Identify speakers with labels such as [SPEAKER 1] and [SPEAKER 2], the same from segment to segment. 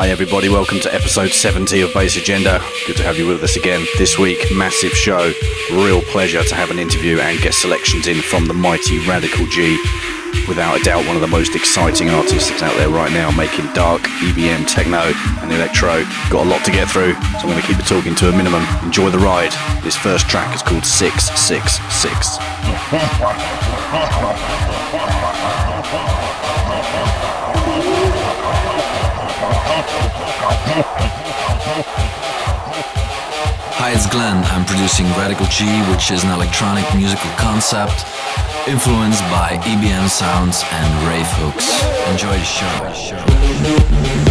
[SPEAKER 1] Hi, everybody. Welcome to episode 70 of Bass Agenda. Good to have you with us again this week. Massive show. Real pleasure to have an interview and guest selections in from the mighty Radical G. Without a doubt, one of the most exciting artists out there right now, making dark, EBM, techno, and electro. Got a lot to get through, so I'm going to keep it talking to a minimum. Enjoy the ride. This first track is called 666.
[SPEAKER 2] Hi, it's Glenn. I'm producing Radical G, which is an electronic musical concept influenced by EBM sounds and rave hooks. Enjoy the show.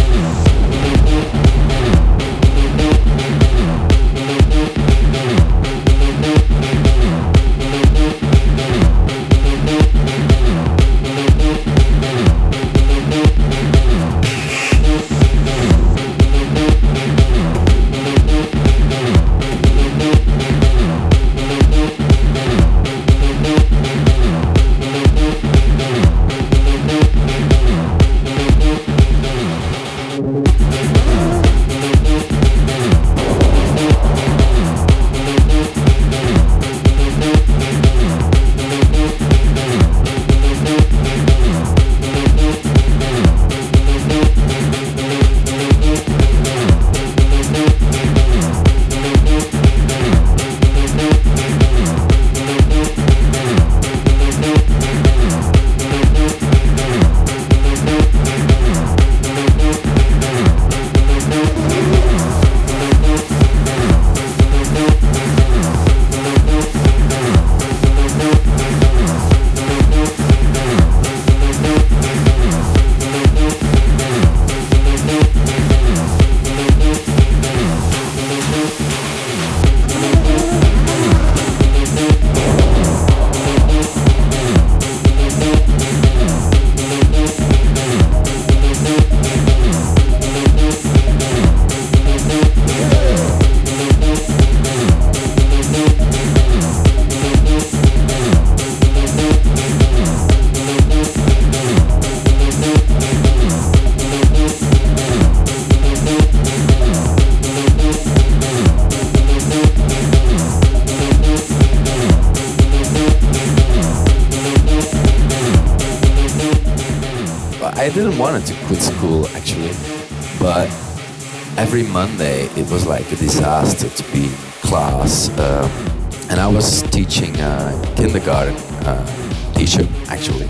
[SPEAKER 3] Didn't to quit school actually, but every Monday it was like a disaster to be in class. Um, and I was teaching uh, kindergarten uh, teacher actually.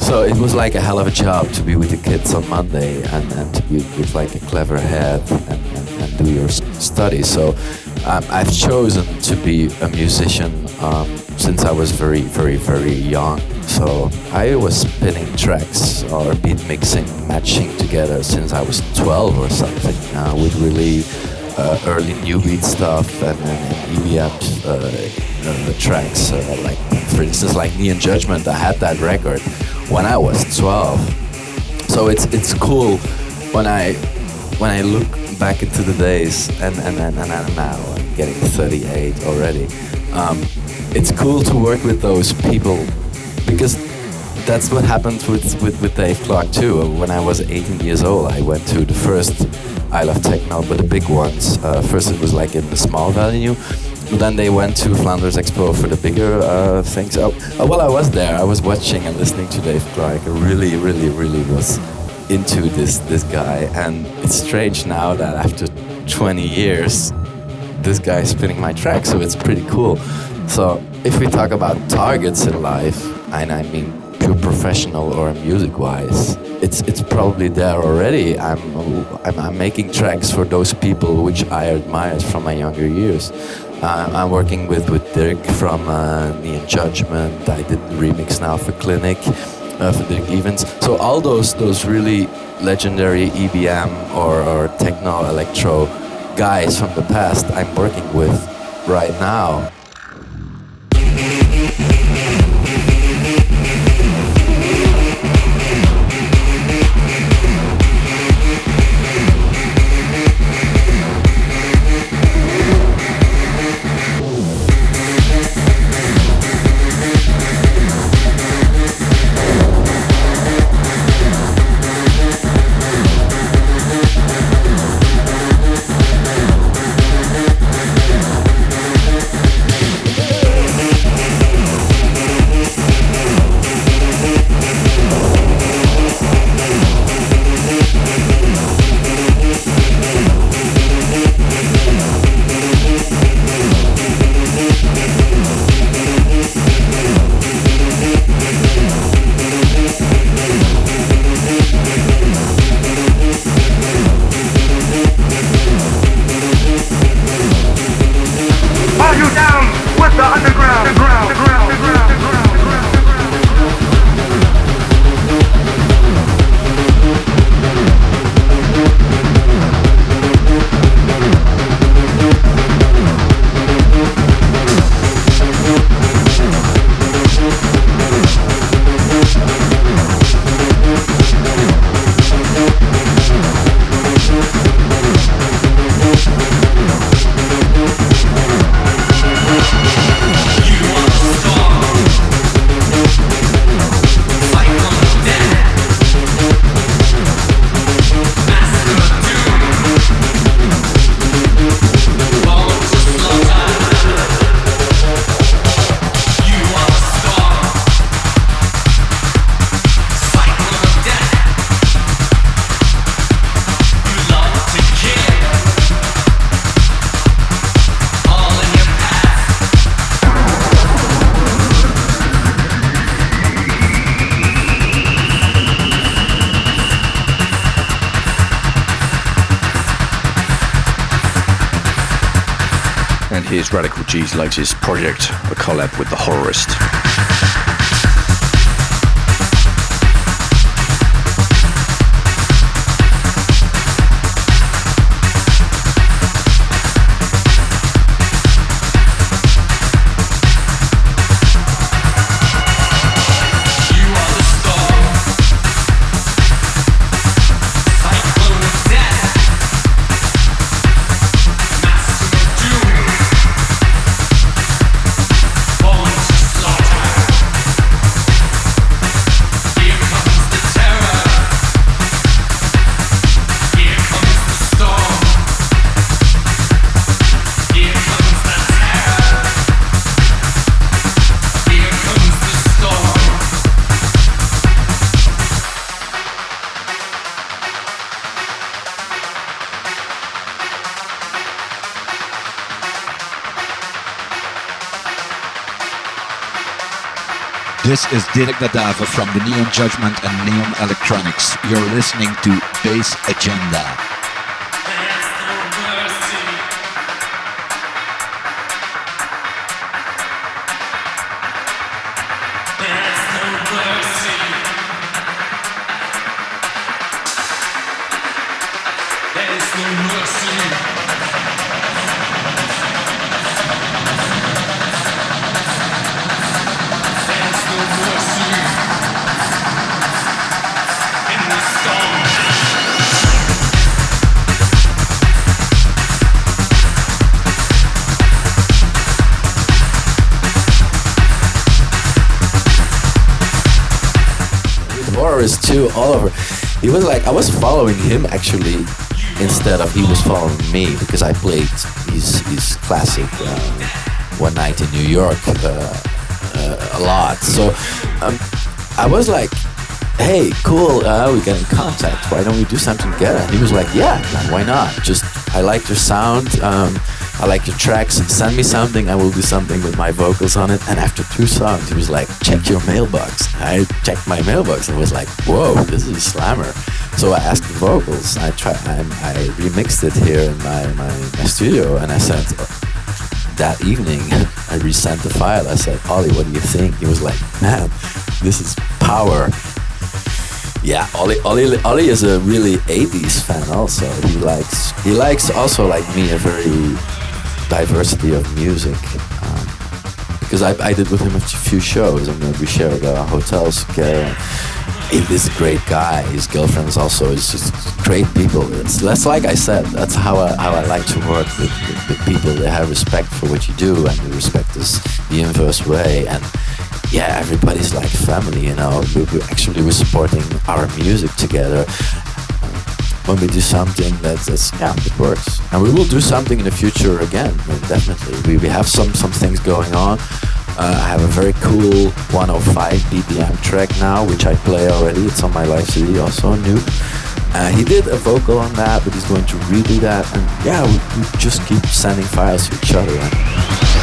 [SPEAKER 3] So it was like a hell of a job to be with the kids on Monday and, and to be with like a clever head and, and, and do your studies. So um, I've chosen to be a musician um, since I was very, very, very young. So I was spinning tracks or beat mixing, matching together since I was 12 or something uh, with really uh, early new beat stuff and, and, EBM uh, uh, tracks. Uh, like, for instance, like Neon Judgment, I had that record when I was 12. So it's it's cool when I when I look back into the days and and, and, and, and now I'm getting 38 already. Um, it's cool to work with those people because that's what happened with, with, with Dave Clarke too. When I was 18 years old, I went to the first I Love Techno, but the big ones. Uh, first it was like in the small venue, then they went to Flanders Expo for the bigger uh, things. Oh, uh, while I was there, I was watching and listening to Dave Clarke. I really, really, really was into this this guy, and it's strange now that after 20 years, this guy is spinning my track, so it's pretty cool. So if we talk about targets in life, and I mean pure professional or music-wise, it's it's probably there already. I'm, I'm, I'm making tracks for those people which I admired from my younger years. Uh, I'm working with with Dirk from uh, Neon Judgment. I did remix now for Klinik, uh, for Dirk Ivens. So all those those really legendary EBM or, or techno electro guys from the past I'm working with right now.
[SPEAKER 1] Radical G's latest project, a collab with The Horrorist.
[SPEAKER 4] This is Dirk Da Davo from the Neon Judgment and Neon Electronics. You're listening to Bass Agenda.
[SPEAKER 3] All over. He was like, I was following him actually instead of he was following me because I played his, his classic uh, One Night in New York uh, uh, a lot. So um, I was like, hey, cool, uh, we get in contact. Why don't we do something together? He was like, yeah, why not? Just I like your sound. Um, I like your tracks. Send me something. I will do something with my vocals on it." And after two songs, he was like, "Check your mailbox." I checked my mailbox and was like, "Whoa, this is a slammer." So I asked the vocals. I try. I, I remixed it here in my, my, my studio, and I sent that evening. I resent the file. I said, "Ollie, what do you think?" He was like, "Man, this is power." Yeah, Ollie, Ollie, Ollie is a really 80s fan also. He likes he likes also like me a very diversity of music. Um, because I, I did with him a few shows and we shared uh, hotels together. He's a great guy. His girlfriend is also is just great people. It's, that's like I said. That's how I, how I like to work with, with, with people. They have respect for what you do and they respect us the inverse way. And yeah, everybody's like family, you know. We, we actually we're supporting our music together. When we do something that's, that's yeah, it works, and we will do something in the future again. I mean, definitely, we, we have some some things going on. Uh, I have a very cool 105 BPM track now, which I play already. It's on my live CD, also new. Uh, he did a vocal on that, but he's going to redo that. And yeah, we, we just keep sending files to each other. And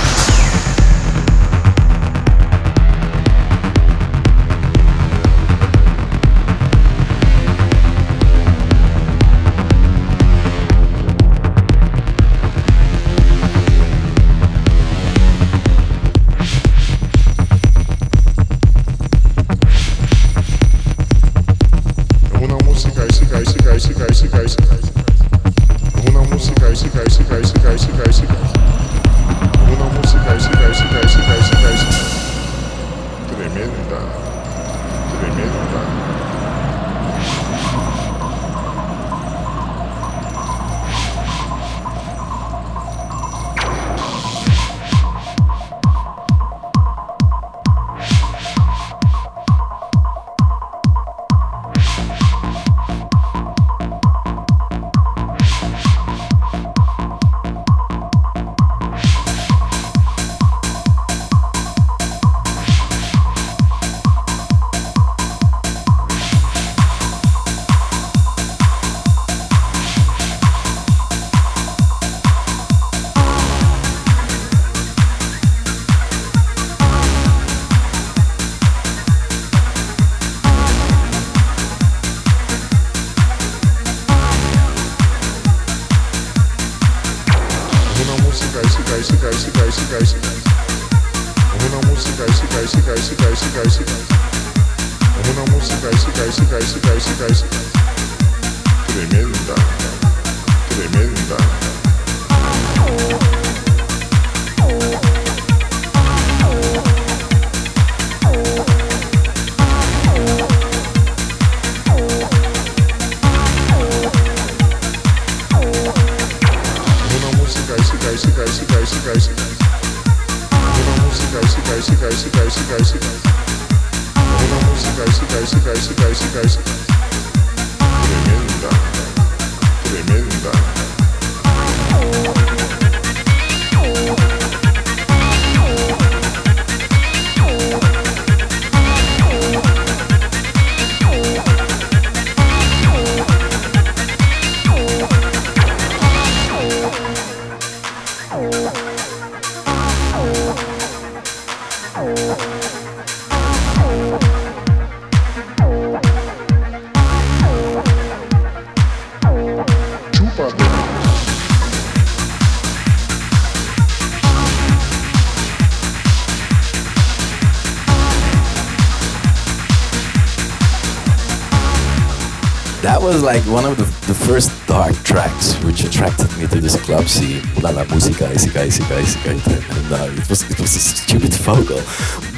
[SPEAKER 3] like one of the, the first dark tracks which attracted me to this club scene. La la música, música, música, música. And uh, it was it was a stupid vocal,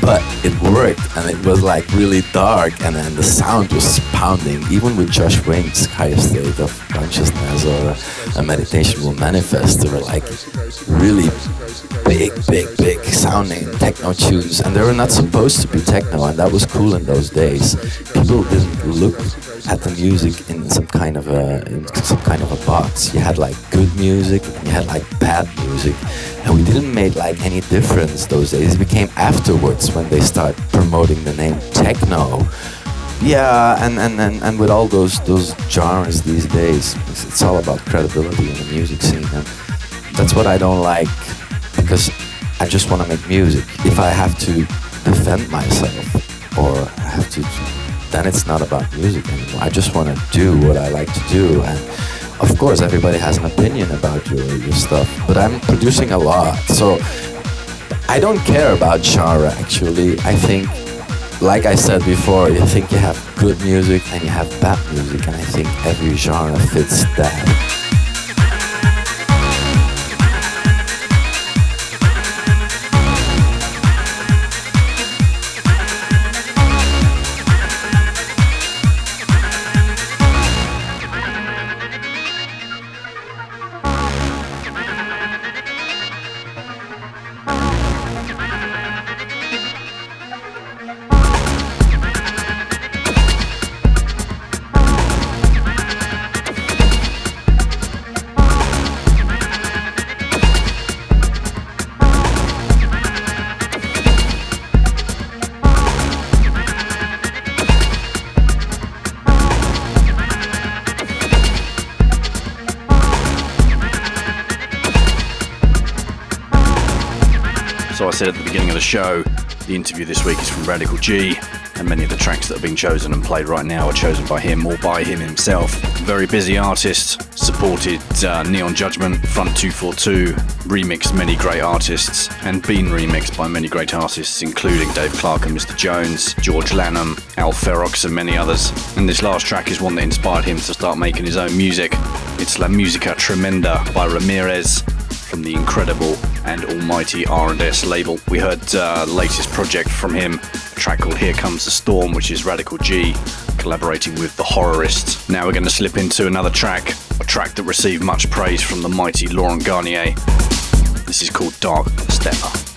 [SPEAKER 3] but it worked and it was like really dark and then the sound was pounding. Even with Josh Wink's higher state of consciousness or a meditation will manifest, they were like really big, big, big sounding techno tunes, and they were not supposed to be techno, and that was cool in those days. People didn't look at the music in some kind of a some kind of a box. You had like good music, and you had like bad music, and we didn't make like any difference those days. It became afterwards when they start promoting the name techno. Yeah, and, and, and, and with all those those genres these days, it's, it's all about credibility in the music scene, and that's what I don't like because I just want to make music. If I have to defend myself or have to, then it's not about music anymore. I just want to do what I like to do, and of course, everybody has an opinion about your your stuff. But I'm producing a lot, so I don't care about genre. Actually, I think like I said before, you think you have good music and you have bad music, and I think every genre fits that.
[SPEAKER 1] Show, the interview this week is from Radical G, and many of the tracks that are being chosen and played right now are chosen by him or by him himself. Very busy artist, supported uh, Neon Judgment, Front 242, remixed many great artists, and been remixed by many great artists, including Dave Clarke and Mr. Jones, George Lanham, Al Ferox, and many others. And this last track is one that inspired him to start making his own music. It's La Musica Tremenda by Ramirez from the incredible and almighty R&S label. We heard uh, latest project from him, a track called Here Comes the Storm, which is Radical G collaborating with The Horrorists. Now we're going to slip into another track, a track that received much praise from the mighty Laurent Garnier. This is called Dark Stepper.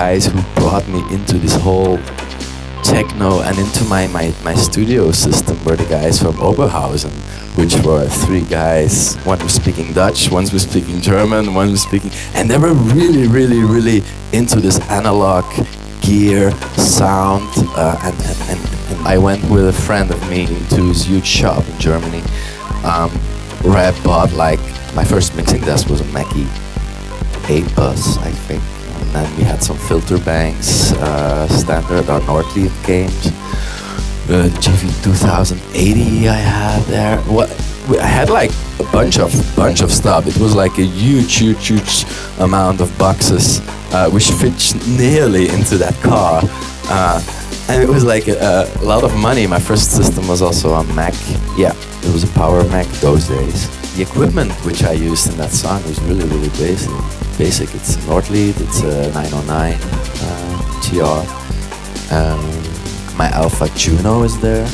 [SPEAKER 1] Guys who brought me into this whole techno and into my, my, my studio system were the guys from Oberhausen
[SPEAKER 3] which were three guys. One was speaking Dutch, one was speaking German, one was speaking, and they were really, really, really into this analog gear sound. Uh, and, and, and, I went with a friend of me to his huge shop in Germany, um, where I bought like my first mixing desk was a Mackie 8 bus, I think. And then we had some filter banks, uh, standard on Nord Lead games uh, GV 2080 I had there. What I had like a bunch of bunch of stuff. It was like a huge, huge, huge amount of boxes, uh, which fit nearly into that car. Uh, and it was like a, a, lot of money. My first system was also a Mac. Yeah, it was a Power Mac those days. The equipment which I used in that song was really, really basic. Basic. It's a Nord Lead. It's a 909 uh, TR. Um, my Alpha Juno is there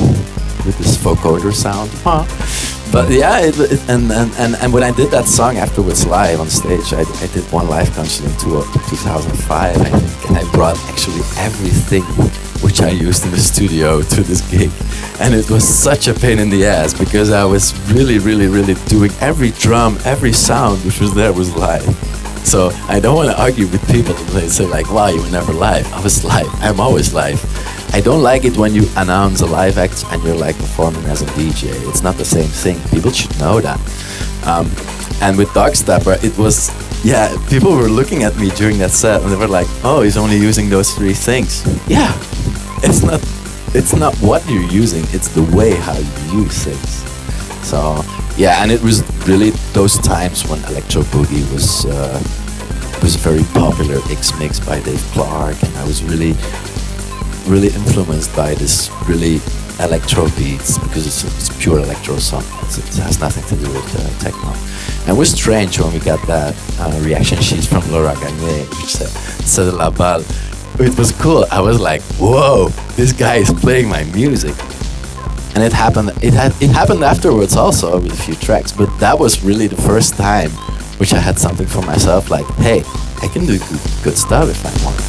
[SPEAKER 3] with this vocoder sound. Huh. But yeah, it, it, and, and, and, and when I did that song afterwards live on stage, I, I did one live concert in two, 2005, I think, and I brought actually everything which I used in the studio to this gig. And it was such a pain in the ass because I was really, really, really doing every drum, every sound which was there was live. So I don't want to argue with people. They say like, "Wow, you were never live." I was live. I'm always live. I don't like it when you announce a live act and you're like performing as a DJ. It's not the same thing. People should know that. Um, and with Dark Stepper, it was yeah. People were looking at me during that set and they were like, "Oh, he's only using those three things." Yeah, it's not. It's not what you're using. It's the way how you use things. So yeah, and it was really those times when electro boogie was uh, was a very popular X mix by Dave Clarke, and I was really really influenced by this really electro beats because it's, it's pure electro song. It's, it has nothing to do with uh, techno. And it was strange when we got that uh, reaction sheet from Laurent Garnier, which said "C'est la balle." It was cool. I was like, "Whoa, this guy is playing my music." And it happened. It had. It happened afterwards also with a few tracks, but that was really the first time which I had something for myself. Like, hey, I can do good, good stuff if I want.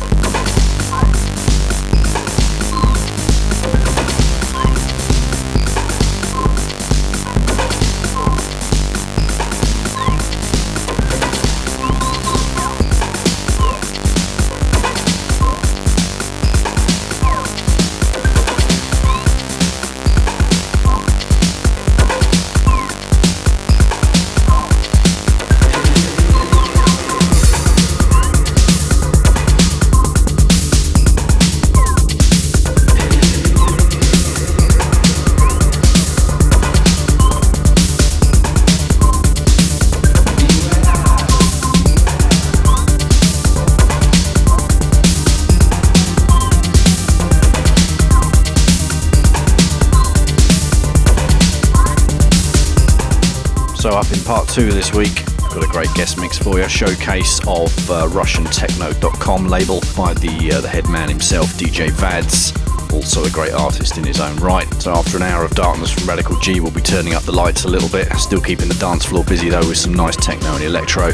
[SPEAKER 1] Two this week. Got a great guest mix for you. Showcase of uh, RussianTechno.com label by the uh, the head man himself, DJ Vads. Also a great artist in his own right. So after an hour of darkness from Radical G, we'll be turning up the lights a little bit. Still keeping the dance floor busy though with some nice techno and electro.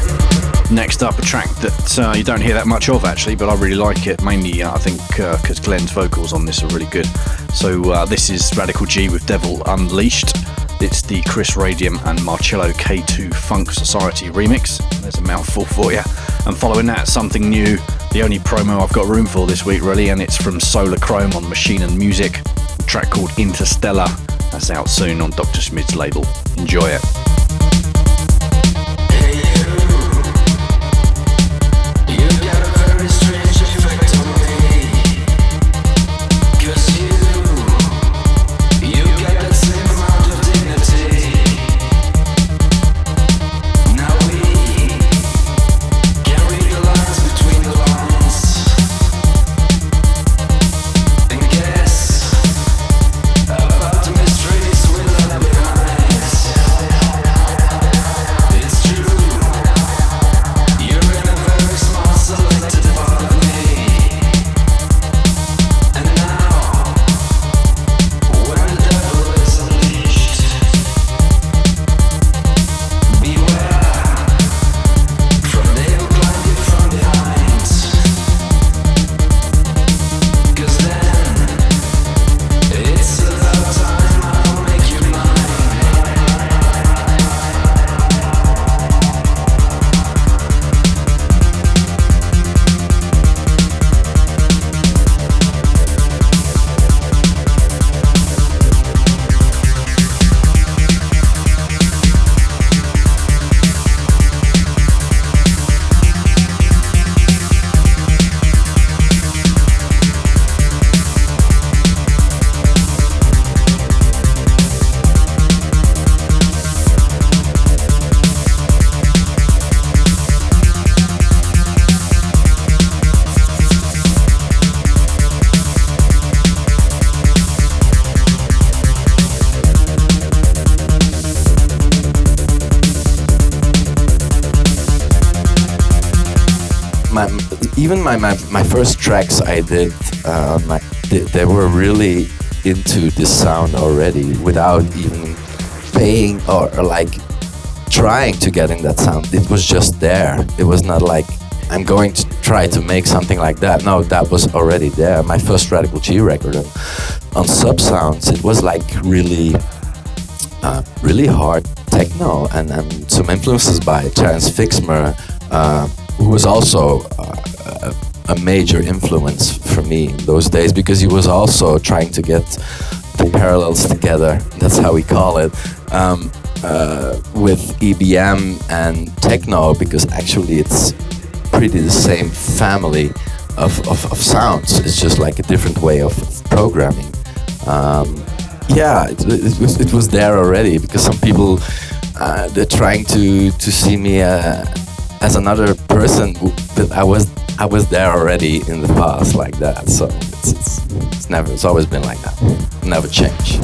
[SPEAKER 1] Next up, a track that uh, you don't hear that much of actually, but I really like it. Mainly, uh, I think, because uh, Glenn's vocals on this are really good. So uh, this is Radical G with Devil Unleashed. It's the Chris Radium and Marcello K2 Funk Society remix. There's a mouthful for you. And following that, something new, the only promo I've got room for this week, really, and it's from Solar Chrome on Machine and Music. A track called Interstellar. That's out soon on Dr. Schmidt's label. Enjoy it.
[SPEAKER 3] My, first tracks I did, uh, my, they, they were really into this sound already without even paying or, or like trying to get in that sound. It was just there. It was not like I'm going to try to make something like that. No, that was already there. My first Radical G record on, on Sub Sounds, it was like really, uh, really hard techno and, and some influences by Terence Fixmer, uh, who was also a major influence for me those days because he was also trying to get the parallels together. That's how we call it. Um, uh, with EBM and techno because actually it's pretty the same family of, of, of sounds. It's just like a different way of programming. Um, yeah, it, it, was, it was there already because some people uh, they're trying to to see me uh, as another person, but I was I was there already in the past like that. So it's, it's, it's never it's always been like that. Never change.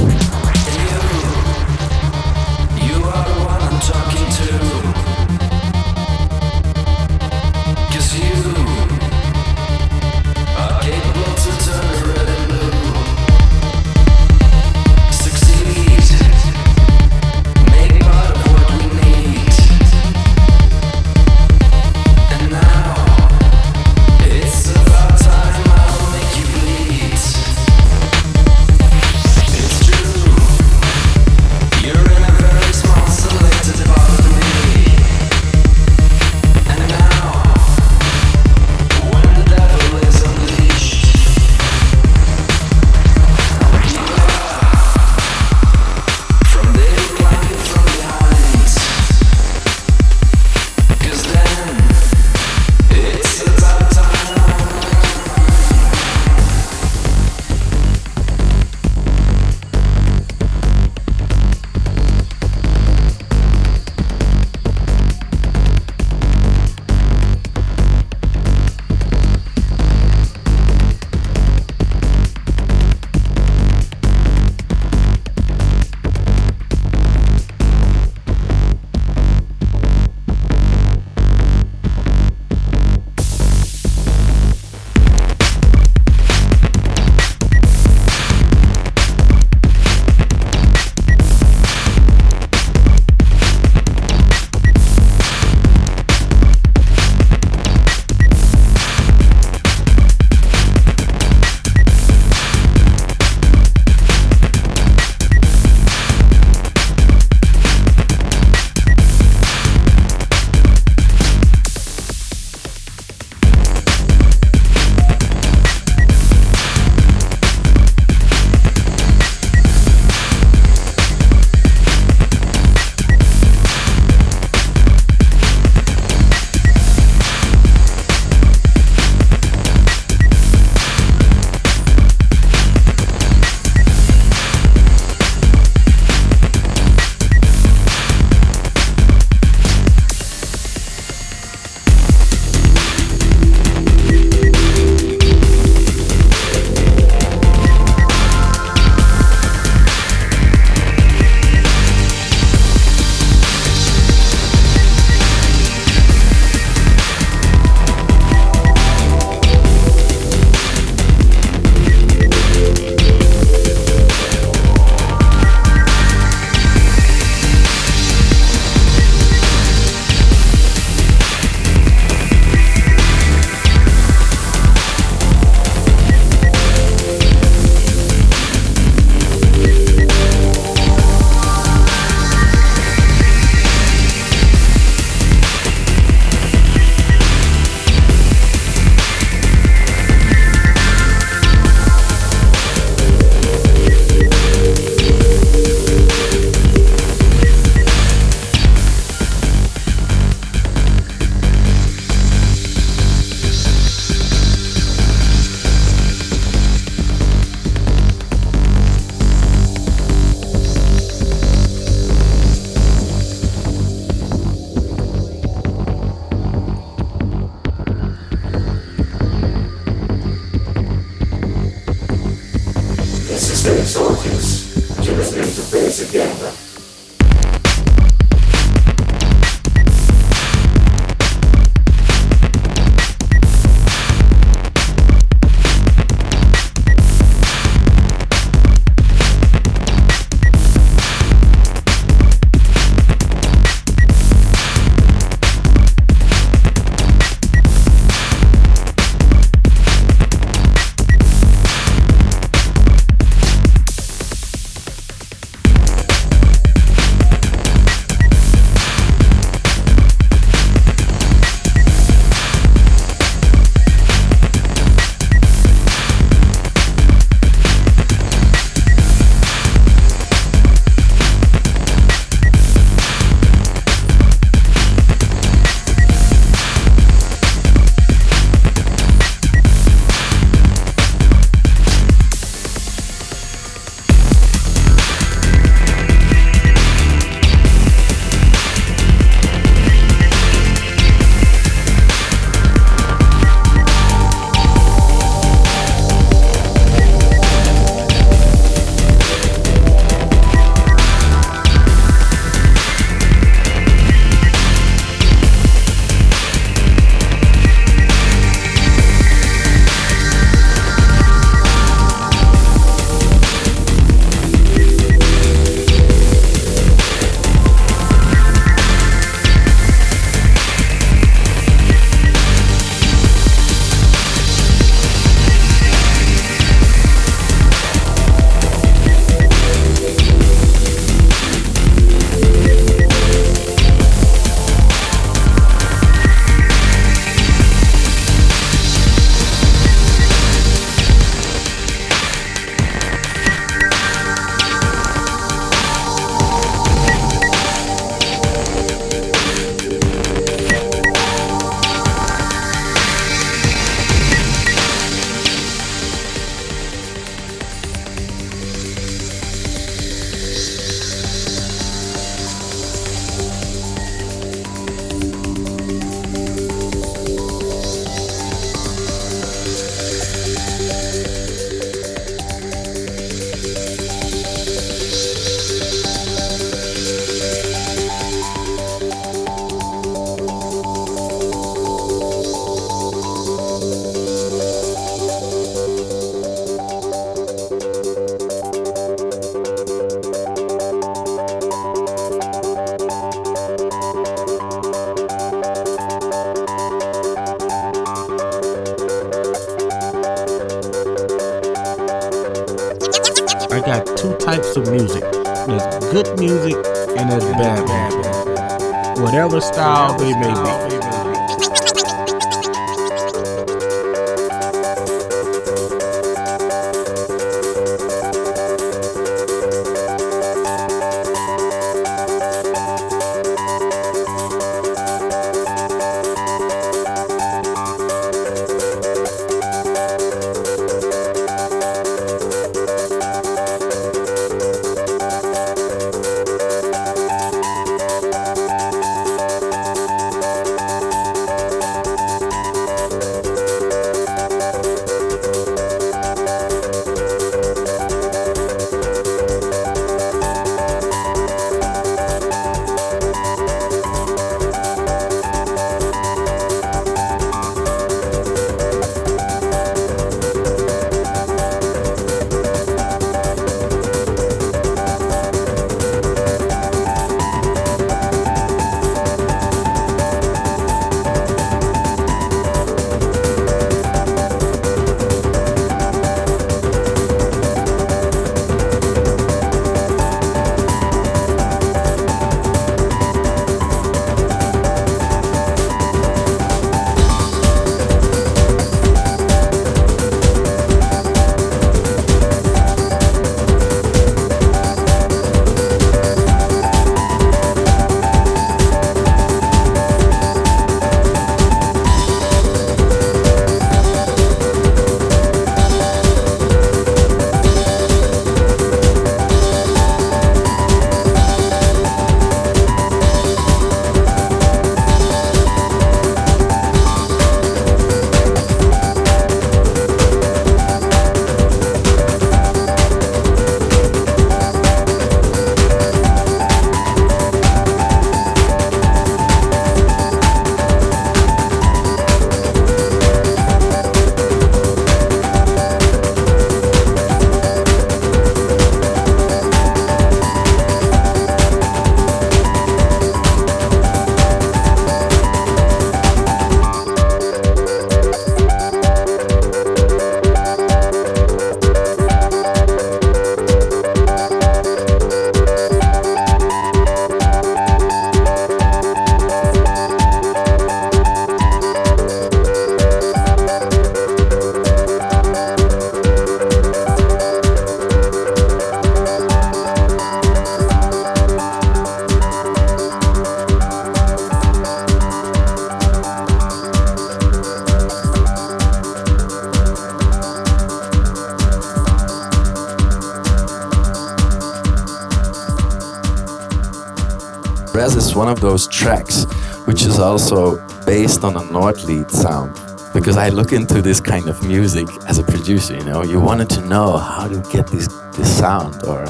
[SPEAKER 3] Also based on a Nord Lead sound. Because I look into this kind of music as a producer, you know, you wanted to know how to get this this sound, or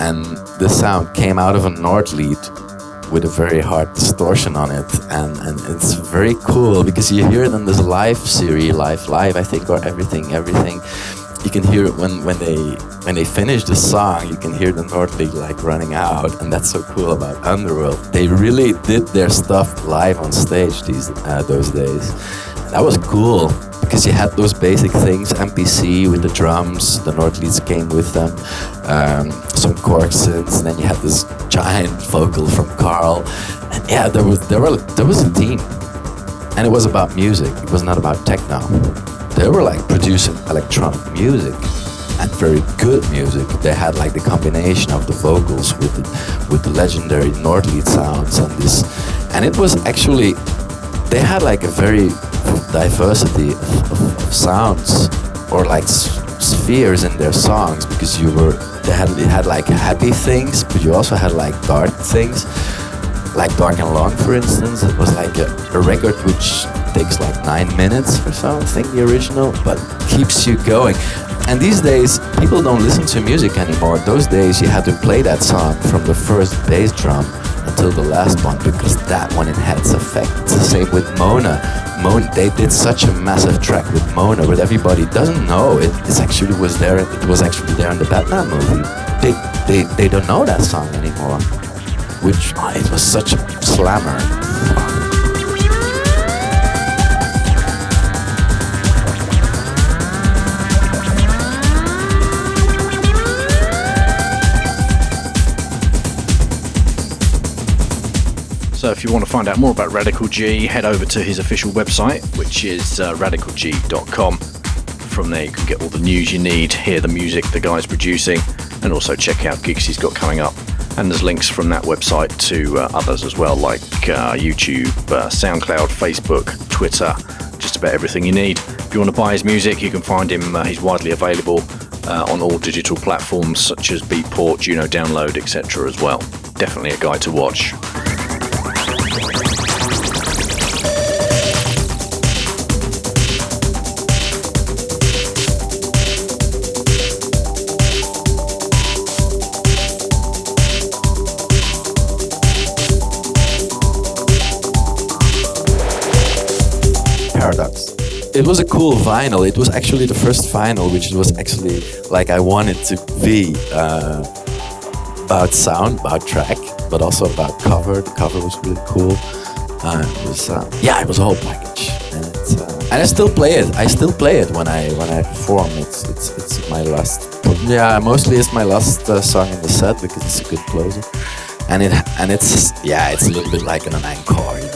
[SPEAKER 3] and the sound came out of a Nord Lead with a very hard distortion on it, and and it's very cool because you hear it in this live series, live live, I think, or everything, everything. You can hear it when, when they when they finish the song you can hear the Nord Lead like running out and that's so cool about Underworld. They really did their stuff live on stage these uh, those days. That was cool because you had those basic things MPC with the drums the Nord Leads came with them um, some Korg synths and then you had this giant vocal from Karl. And yeah there was there were there was a team. And it was about music it was not about techno. They were like producing electronic music very good music. They had like the combination of the vocals with the, with the legendary Nord Lead sounds and this, and it was actually they had like a very diversity of, of, of sounds or like spheres in their songs because you were they had it had like happy things, but you also had like dark things, like Dark and Long, for instance. It was like a, a record which takes like nine minutes or so, I think the original, but keeps you going. And these days, people don't listen to music anymore. Those days, you had to play that song from the first bass drum until the last one because that one it had its effect. It's the same with Moaner. Moaner, they did such a massive track with Moaner, but everybody doesn't know it. It actually was there. It was actually there in the Batman movie. They they they don't know that song anymore, which oh, it was such a slammer.
[SPEAKER 1] If you want to find out more about Radical G, head over to his official website, which is uh, radicalg.com. From there, you can get all the news you need, hear the music the guy's producing, and also check out gigs he's got coming up. And there's links from that website to uh, others as well, like uh, YouTube, uh, SoundCloud, Facebook, Twitter, just about everything you need. If you want to buy his music, you can find him. Uh, he's widely available uh, on all digital platforms such as Beatport, Juno Download, etc. as well. Definitely a guy to watch.
[SPEAKER 3] It was a cool vinyl. It was actually the first vinyl, which was actually like I wanted to be uh, about sound, about track, but also about cover. The cover was really cool. Uh, it was, uh, yeah, it was a whole package, and, uh, and I still play it. I still play it when I when I perform. It's it's it's my last. Yeah, mostly it's my last uh, song in the set because it's a good closer, and it and it's yeah, it's a little bit like an encore. You know?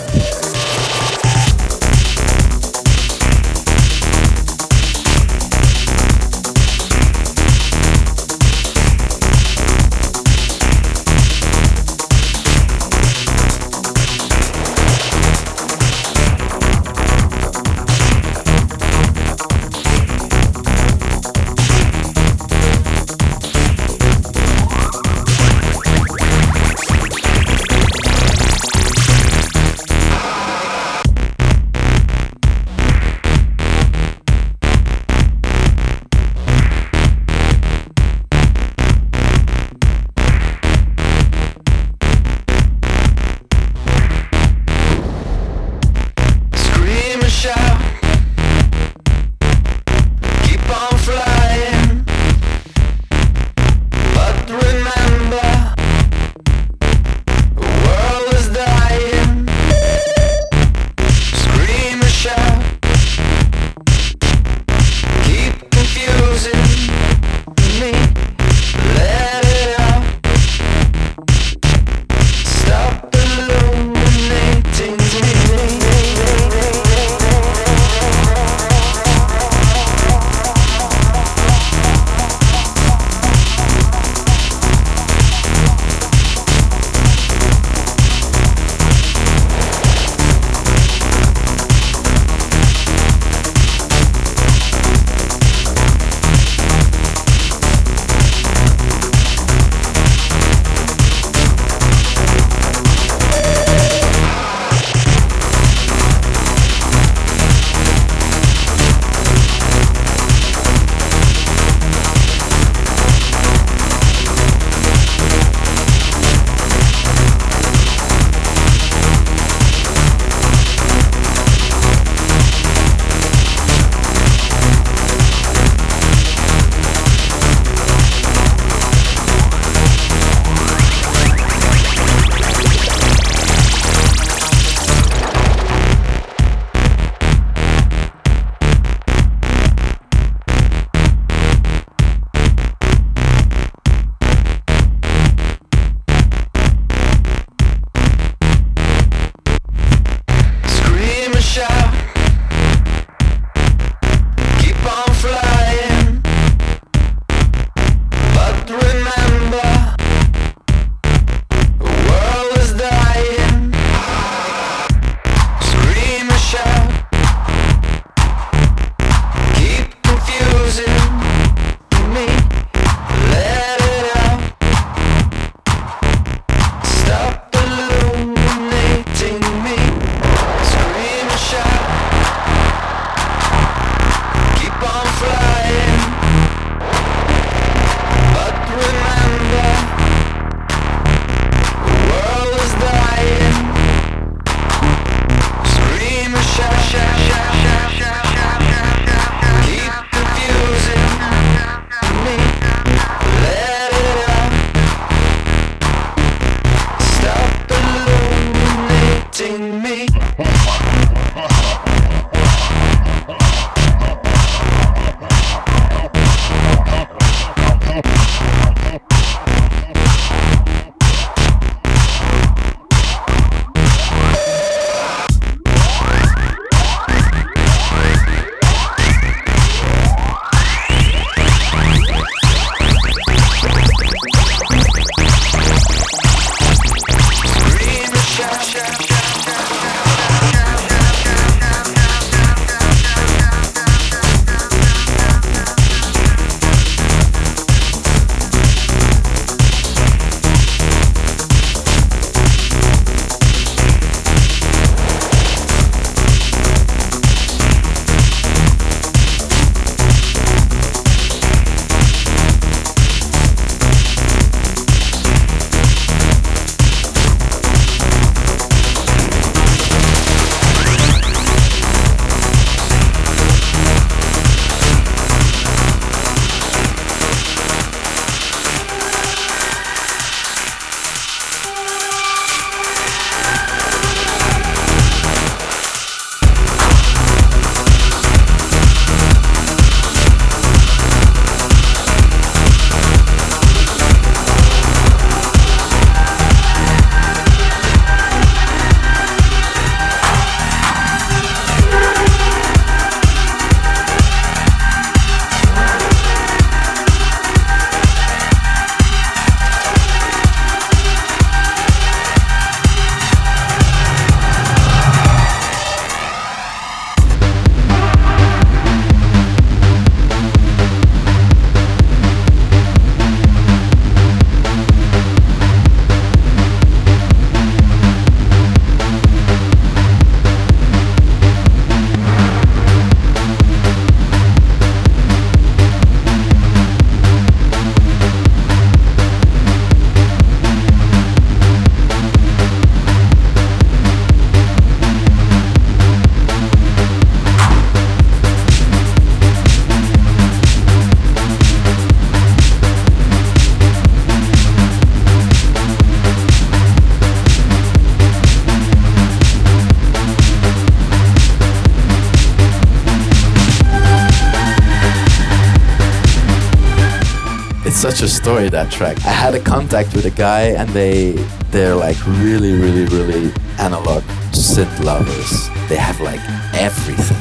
[SPEAKER 3] Story that track. I had a contact with a guy, and they they're like really, really, really analog synth lovers. They have like everything,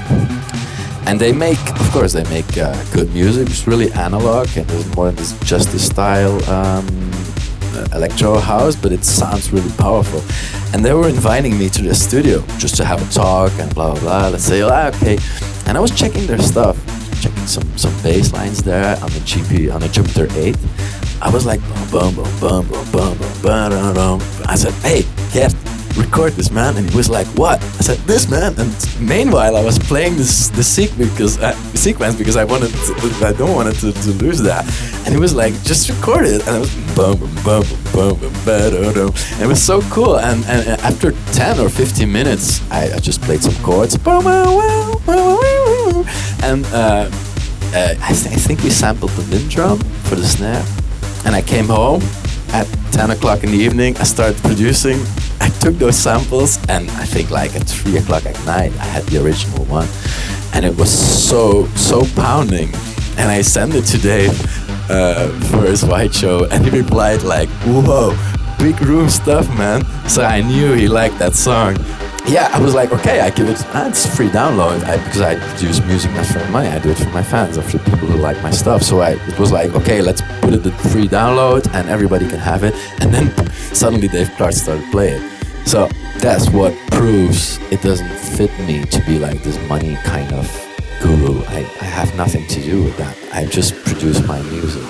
[SPEAKER 3] and they make, of course, they make uh, good music. It's really analog, and there's more than just the style. Um, electro house, but it sounds really powerful. And they were inviting me to the studio just to have a talk and blah blah blah. Let's say, ah, okay. And I was checking their stuff, some some bass lines there on the GP on the Jupiter 8. I was like, boom, boom, boom, boom, boom, boom, boom, boom. I said, hey, Gert, record this, man. And he was like, what? I said, this, man. And meanwhile, I was playing this the sequence because uh, sequence because I wanted, to, I don't want to, to lose that. And he was like, just record it. And I was boom, boom, boom, boom, boom, boom, boom. And it was so cool. And, and after 10 or 15 minutes, I, I just played some chords. And uh, uh, I, th- I think we sampled the Linn drum for the snare. And I came home at 10 o'clock in the evening. I started producing. I took those samples, and I think like at 3 o'clock at night, I had the original one. And it was so, so pounding. And I sent it to Dave uh, for his white show, and he replied like, "Whoa, big room stuff, man." So I knew he liked that song. Yeah, I was like, okay, I give it. Ah, it's free download I, because I produce music not for money. I do it for my fans, or for people who like my stuff. So I, it was like, okay, let's put it in free download, and everybody can have it. And then suddenly Dave Clarke started playing. So that's what proves it doesn't fit me to be like this money kind of guru. I, I have nothing to do with that. I just produce my music.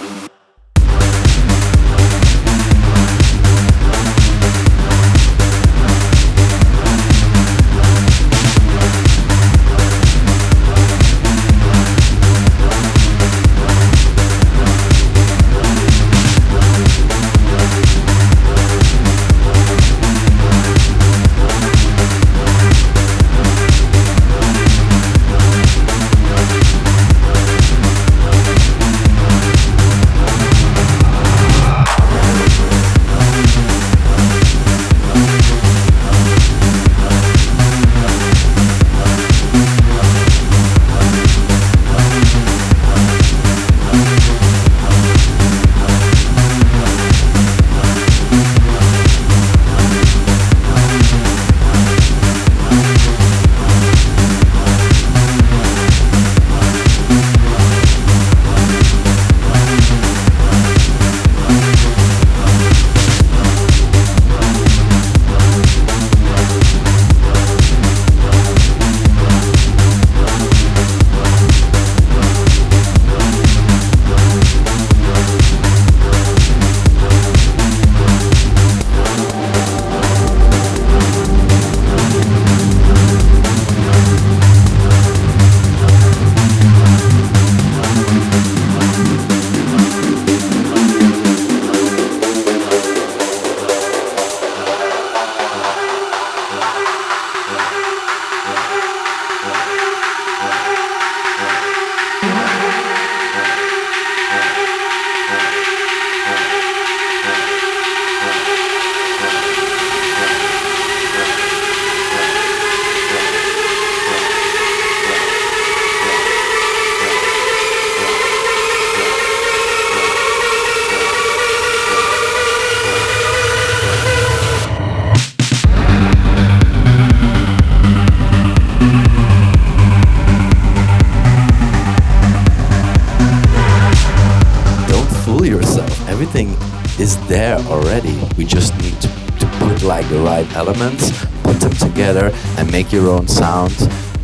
[SPEAKER 3] Your own sound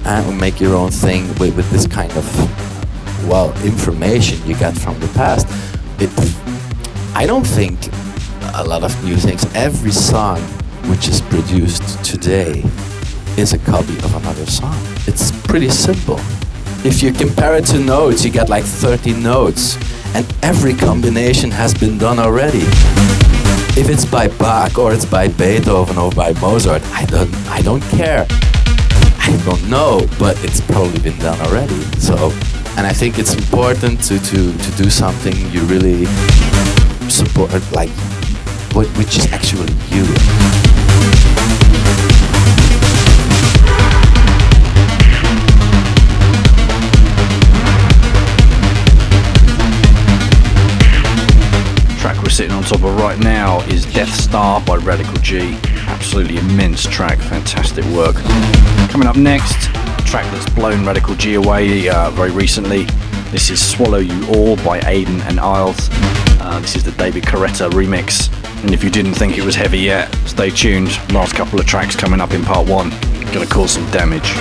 [SPEAKER 3] and make your own thing with, with this kind of well information you get from the past. It, I don't think a lot of new things. Every song which is produced today is a copy of another song. It's pretty simple. If you compare it to notes, you get like 30 notes, and every combination has been done already. If it's by Bach or it's by Beethoven or by Mozart, I don't, I don't care. I don't know, but it's probably been done already. So, and I think it's important to to to do something you really support, like which is actually you.
[SPEAKER 1] Track we're sitting on top of right now is Death Star by Radical G. Absolutely immense track, fantastic work. Coming up next, track that's blown Radical G away uh, very recently. This is Swallow You All by Aiden and Isles. Uh, this is the David Coretta remix. And if you didn't think it was heavy yet, stay tuned. Last couple of tracks coming up in part one. Gonna cause some damage.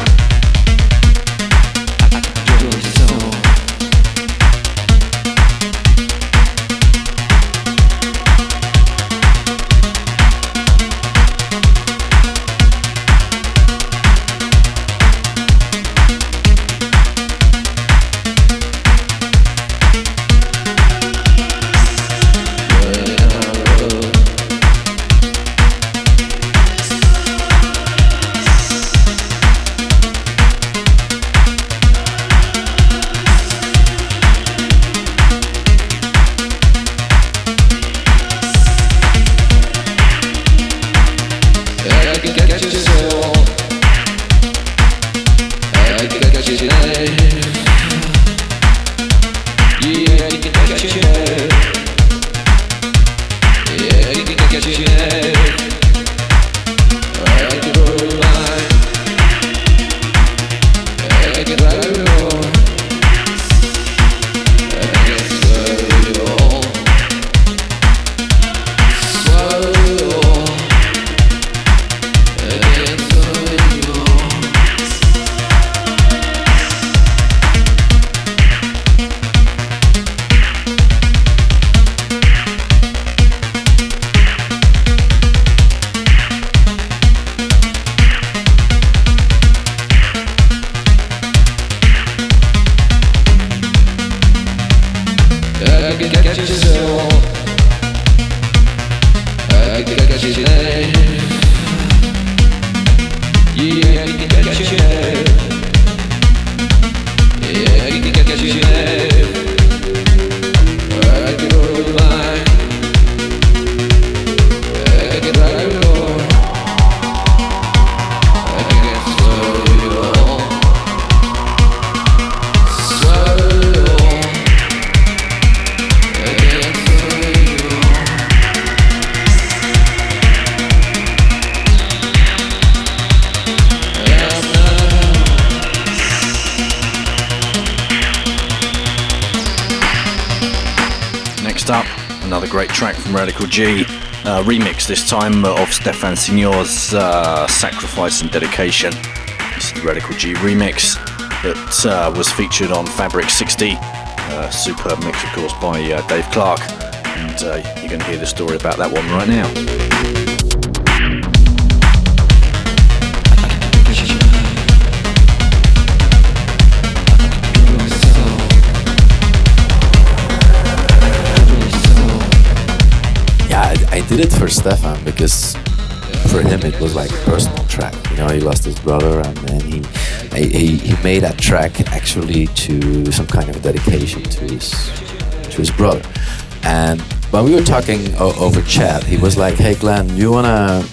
[SPEAKER 1] This time of Stefan Signor's uh, Sacrifice and Dedication. This is the Radical G remix that uh, was featured on Fabric 60. Uh, superb mix, of course, by uh, Dave Clarke. And uh, you're going to hear the story about that one right now.
[SPEAKER 3] Did it for Stefan because for him it was like a personal track. You know, he lost his brother, and then he he, he made that track actually to some kind of dedication to his to his brother. And when we were talking over chat, he was like, "Hey Glenn, you wanna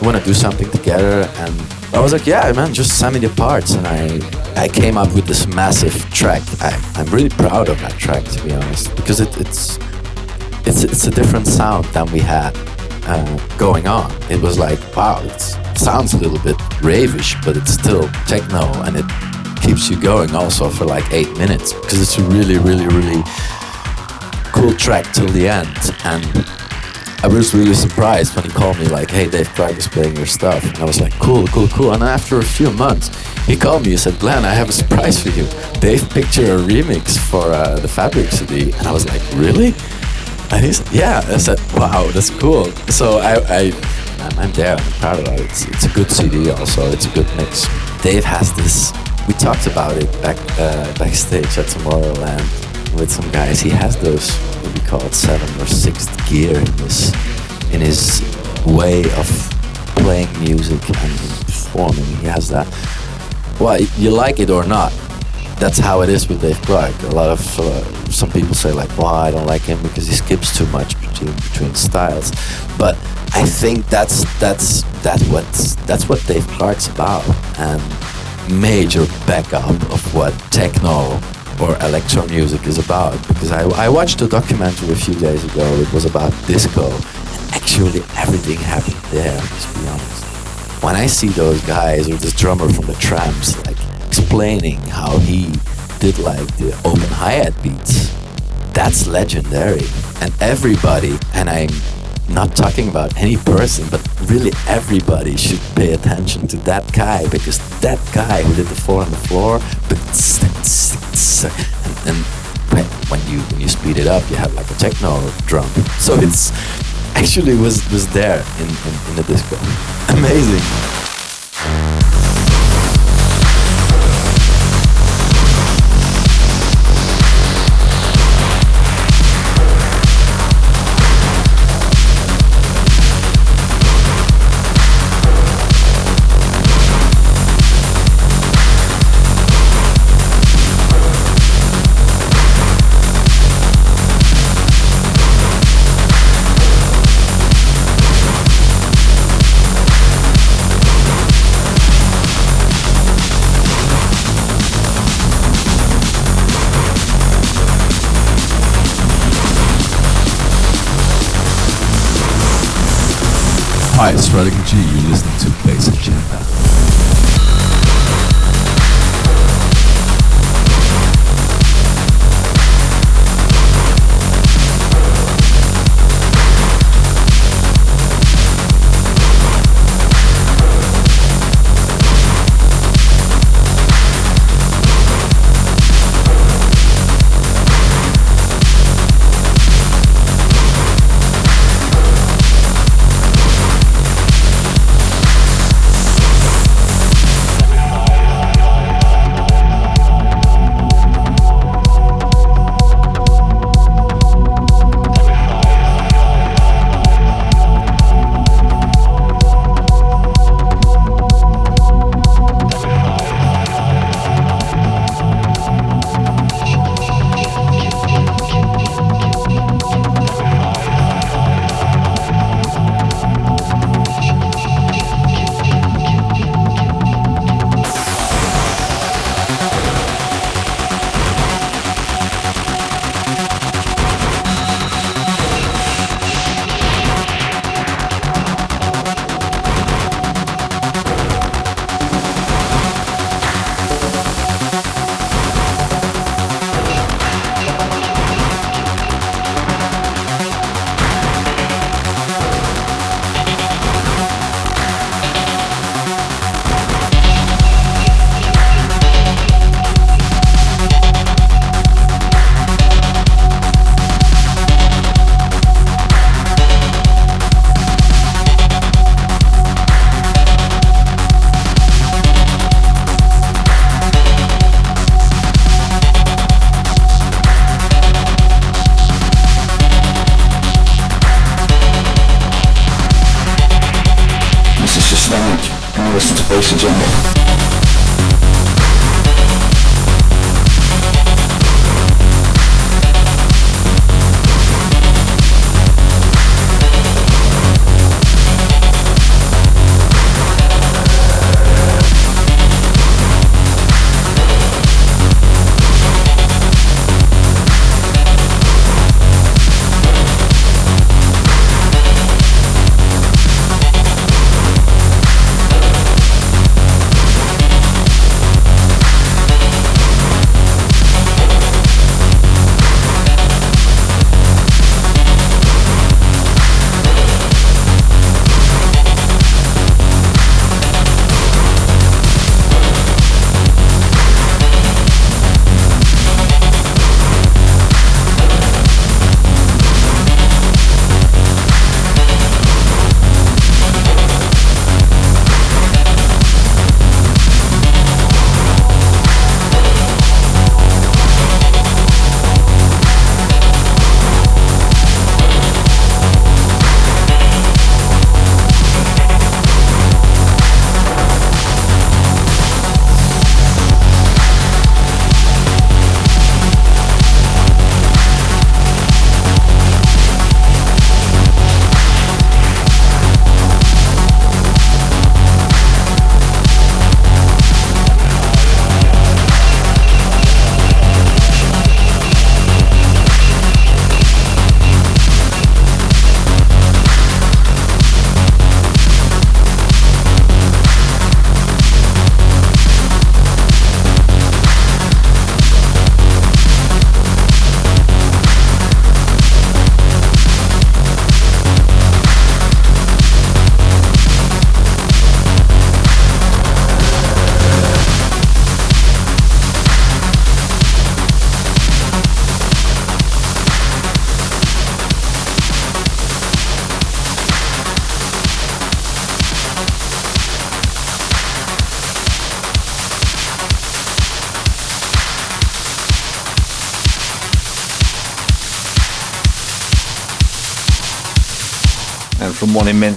[SPEAKER 3] you wanna do something together?" And I was like, "Yeah, man, just send me the parts." And I I came up with this massive track. I, I'm really proud of that track to be honest because it, it's it's it's a different sound than we had uh, going on. It was like, wow, it sounds a little bit ravish, but it's still techno, and it keeps you going also for like eight minutes because it's a really, really, really cool track till the end. And I was really surprised when he called me like, "Hey, Dave Clarke is playing your stuff," and I was like, "Cool, cool, cool." And after a few months, he called me and said, "Glenn, I have a surprise for you. Dave picked a remix for uh, the Fabric CD," and I was like, "Really?" And he's yeah. I said, wow, that's cool. So I, I I'm there. I'm proud of that. It's, it's a good CD. Also, it's a good mix. Dave has this. We talked about it back uh, backstage at Tomorrowland with some guys. He has those what we call it seven or sixth gear in his in his way of playing music and performing. He has that. Well, you like it or not, that's how it is with Dave Clarke. A lot of uh, some people say like, "Well, I don't like him because he skips too much between between styles," but I think that's that's that's what that's what Dave Clarke's about, and major backup of what techno or electro music is about. Because I, I watched a documentary a few days ago. It was about disco, and actually everything happened there. To be honest, when I see those guys or this drummer from the Trammps, like explaining how he did like the open hi-hat beats, that's legendary. And everybody, and I'm not talking about any person, but really everybody should pay attention to that guy because that guy who did the four on the floor, and, and when you when you speed it up, you have like a techno drum. So it's actually was was there in, in, in the disco. Amazing.
[SPEAKER 4] Hi, it's G. You're listening to Bass Agenda.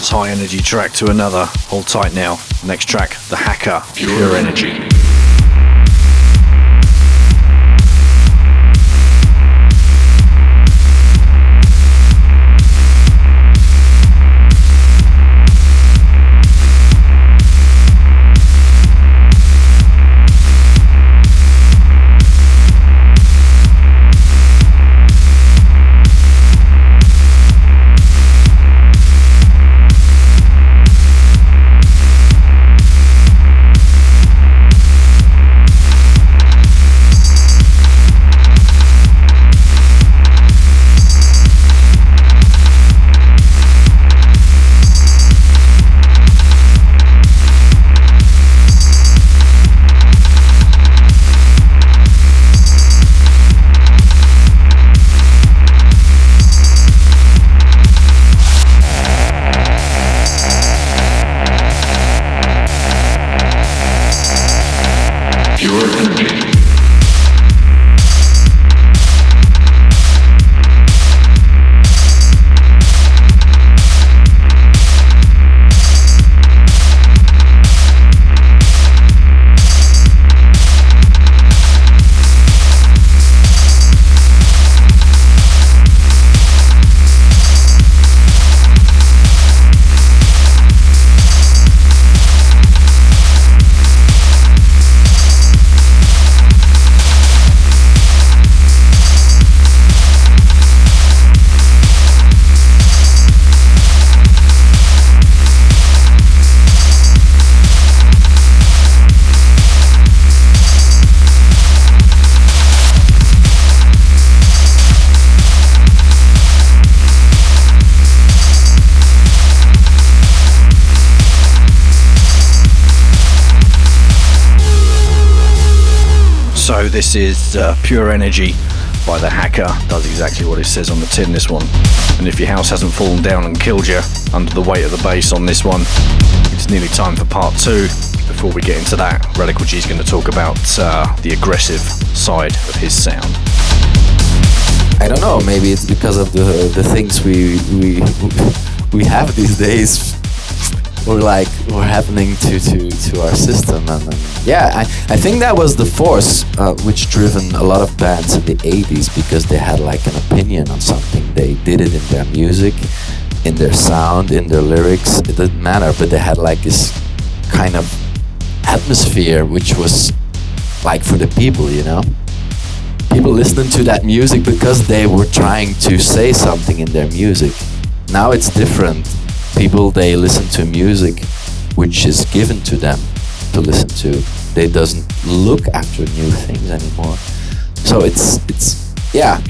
[SPEAKER 1] High energy track to another. Hold tight now. Next track, The Hacker, Pure Energy. This is uh, Pure Energy by The Hacker. Does exactly what it says on the tin, this one. And if your house hasn't fallen down and killed you under the weight of the bass on this one, it's nearly time for part two. Before we get into that, Radical G is going to talk about uh, the aggressive side of his sound.
[SPEAKER 3] I don't know. Maybe it's because of the the things we we we have these days were like were happening to to to our system and, and yeah I, I think that was the force uh, which driven a lot of bands in the 80s because they had like an opinion on something. They did it in their music in their sound in their lyrics. It didn't matter but they had like this kind of atmosphere which was like for the people you know? People listening to that music because they were trying to say something in their music. Now it's different. People they listen to music which is given to them to listen to. They doesn't look after new things anymore. So it's it's yeah.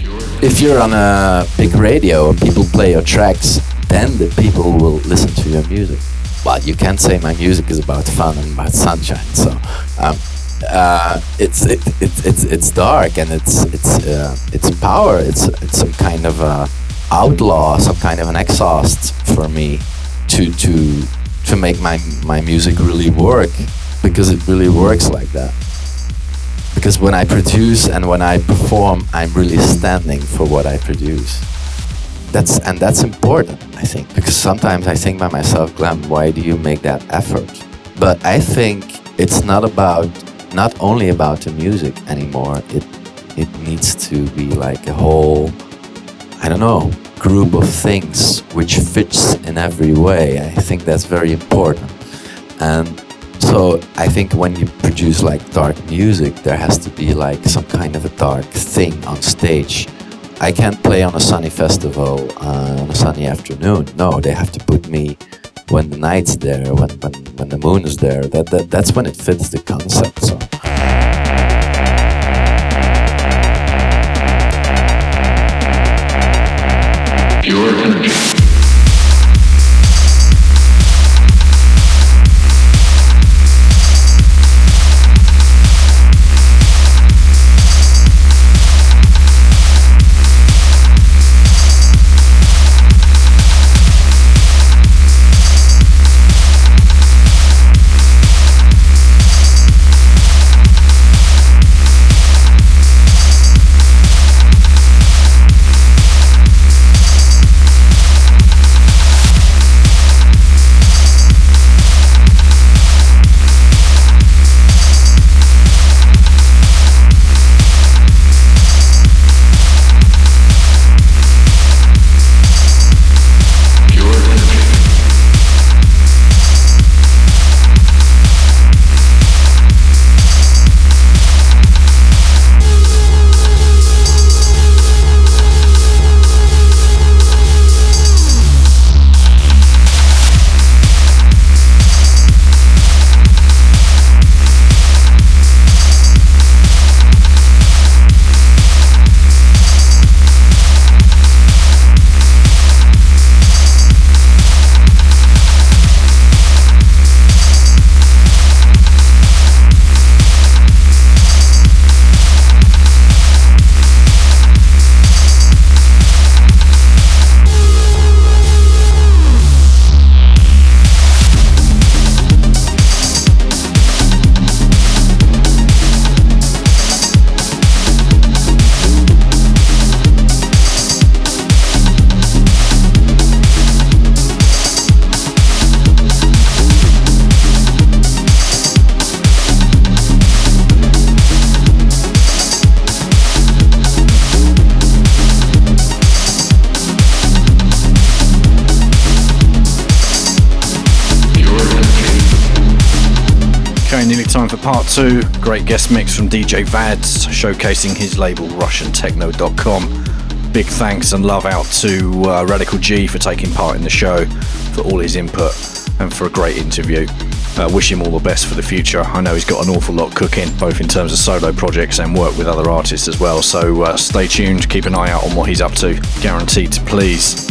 [SPEAKER 3] If you're on a big radio and people play your tracks then the people will listen to your music. But you can't say my music is about fun and about sunshine. So um, uh, it's it, it, it's it's dark and it's it's uh, it's power. It's it's some kind of a outlaw, some kind of an exhaust for me to to to make my my music really work because it really works like that. Because when I produce and when I perform, I'm really standing for what I produce. That's and that's important, I think, because sometimes I think by myself, Glenn, why do you make that effort? But I think it's not about not only about the music anymore. It it needs to be like a whole I don't know, group of things which fits in every way. I think that's very important. And so I think when you produce like dark music, there has to be like some kind of a dark thing on stage. I can't play on a sunny festival uh, on a sunny afternoon. No, they have to put me when the night's there, when, when, when the moon is there. That, that, that's when it fits the concept. So.
[SPEAKER 5] Energy.
[SPEAKER 1] Part two. Great guest mix from DJ Vads, showcasing his label RussianTechno.com. Big thanks and love out to uh, Radical G for taking part in the show, for all his input, and for a great interview. Uh, wish him all the best for the future. I know he's got an awful lot cooking, both in terms of solo projects and work with other artists as well. So uh, stay tuned, keep an eye out on what he's up to. Guaranteed to please.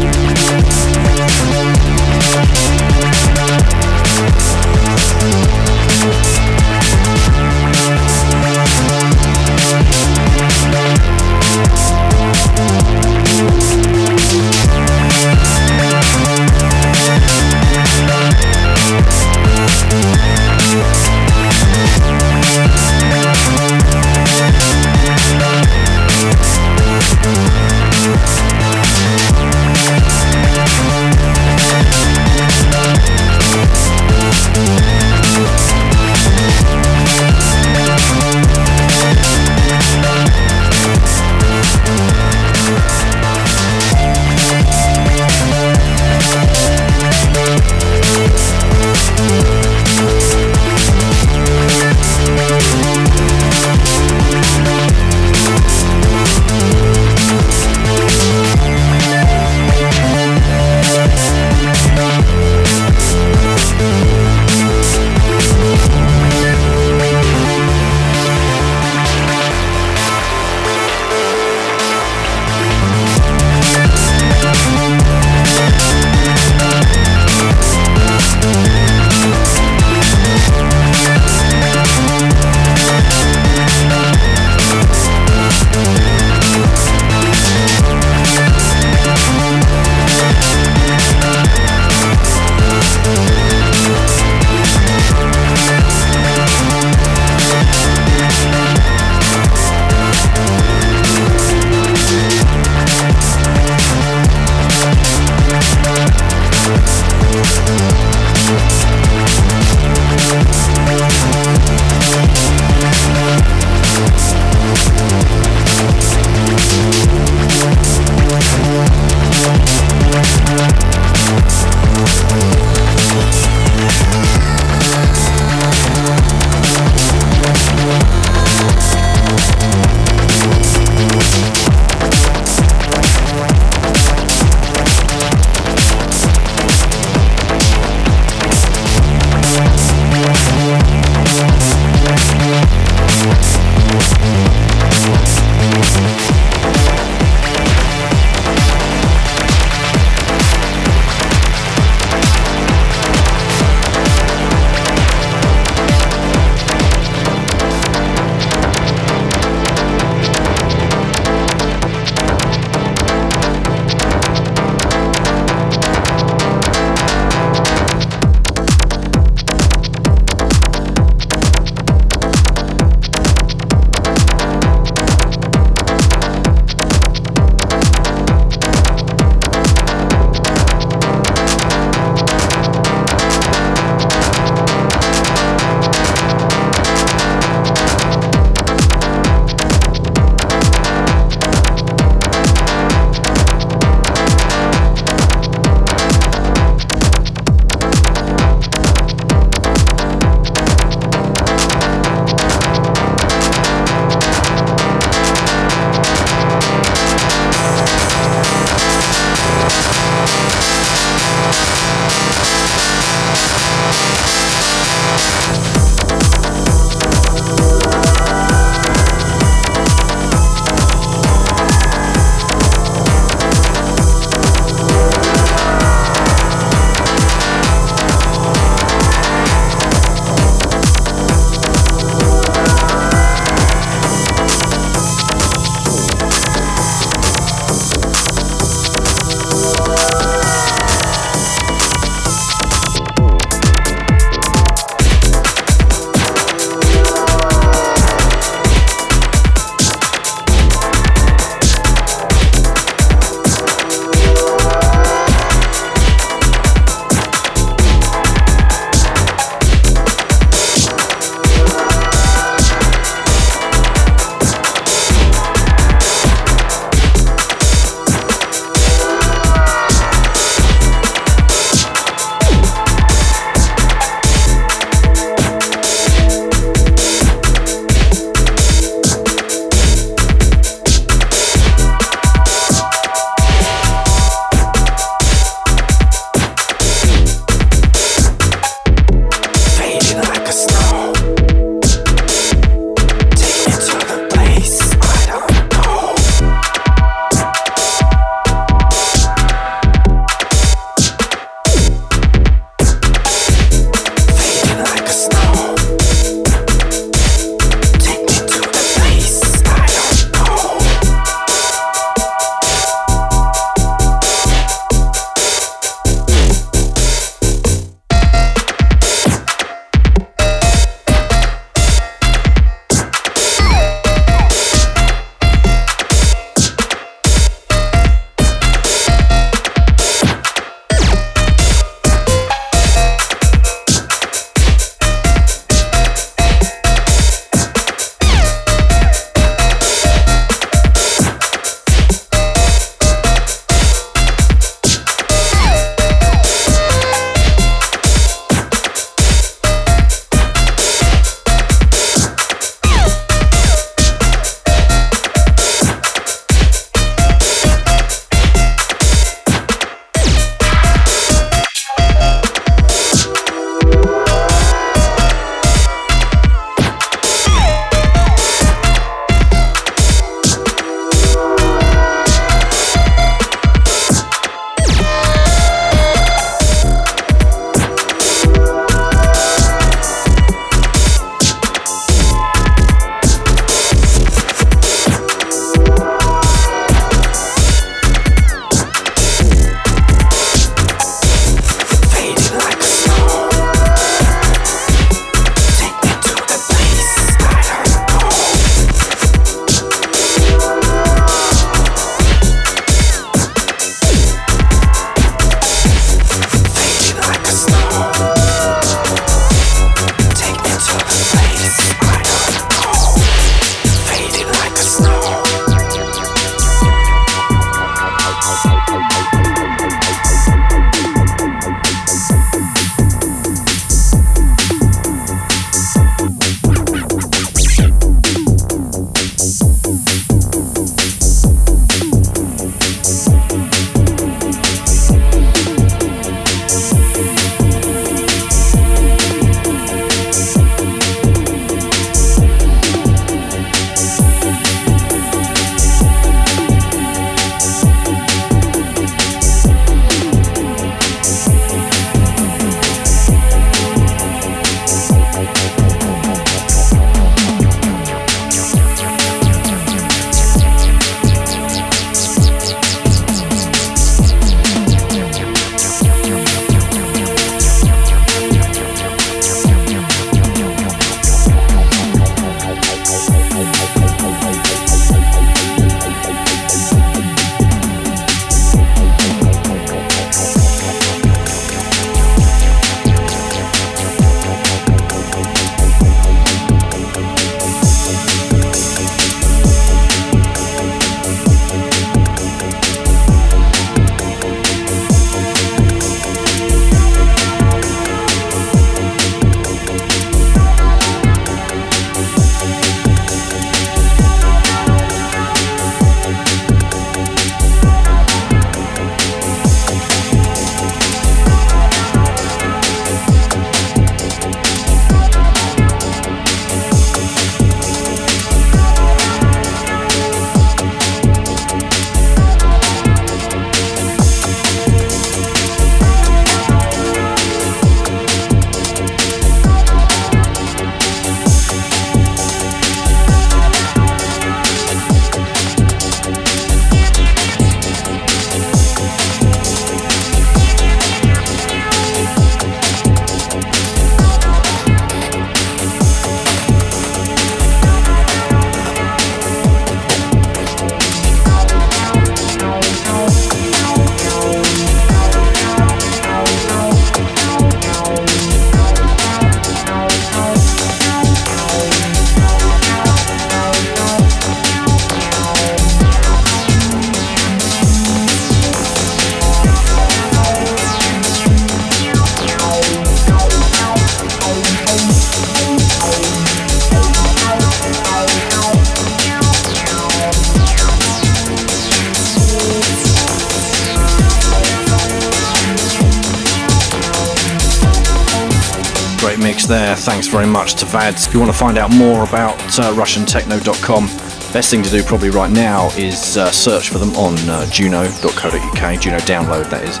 [SPEAKER 1] Very much to Vadz. If you want to find out more about uh, RussianTechno.com, best thing to do probably right now is uh, search for them on uh, juno.co.uk, Juno download that is.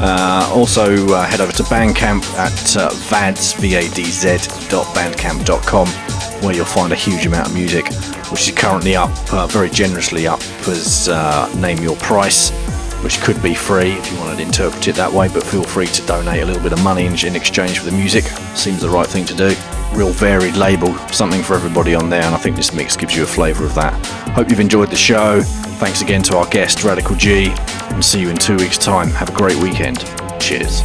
[SPEAKER 1] Uh, also, uh, head over to Bandcamp at uh, vadz, V-A-D-Z.bandcamp.com, where you'll find a huge amount of music, which is currently up, uh, very generously up as uh, Name Your Price which could be free if you wanted to interpret it that way, but feel free to donate a little bit of money in exchange for the music. Seems the right thing to do. Real varied label, something for everybody on there, and I think this mix gives you a flavour of that. Hope you've enjoyed the show. Thanks again to our guest, Radical G, and see you in two weeks' time. Have a great weekend. Cheers.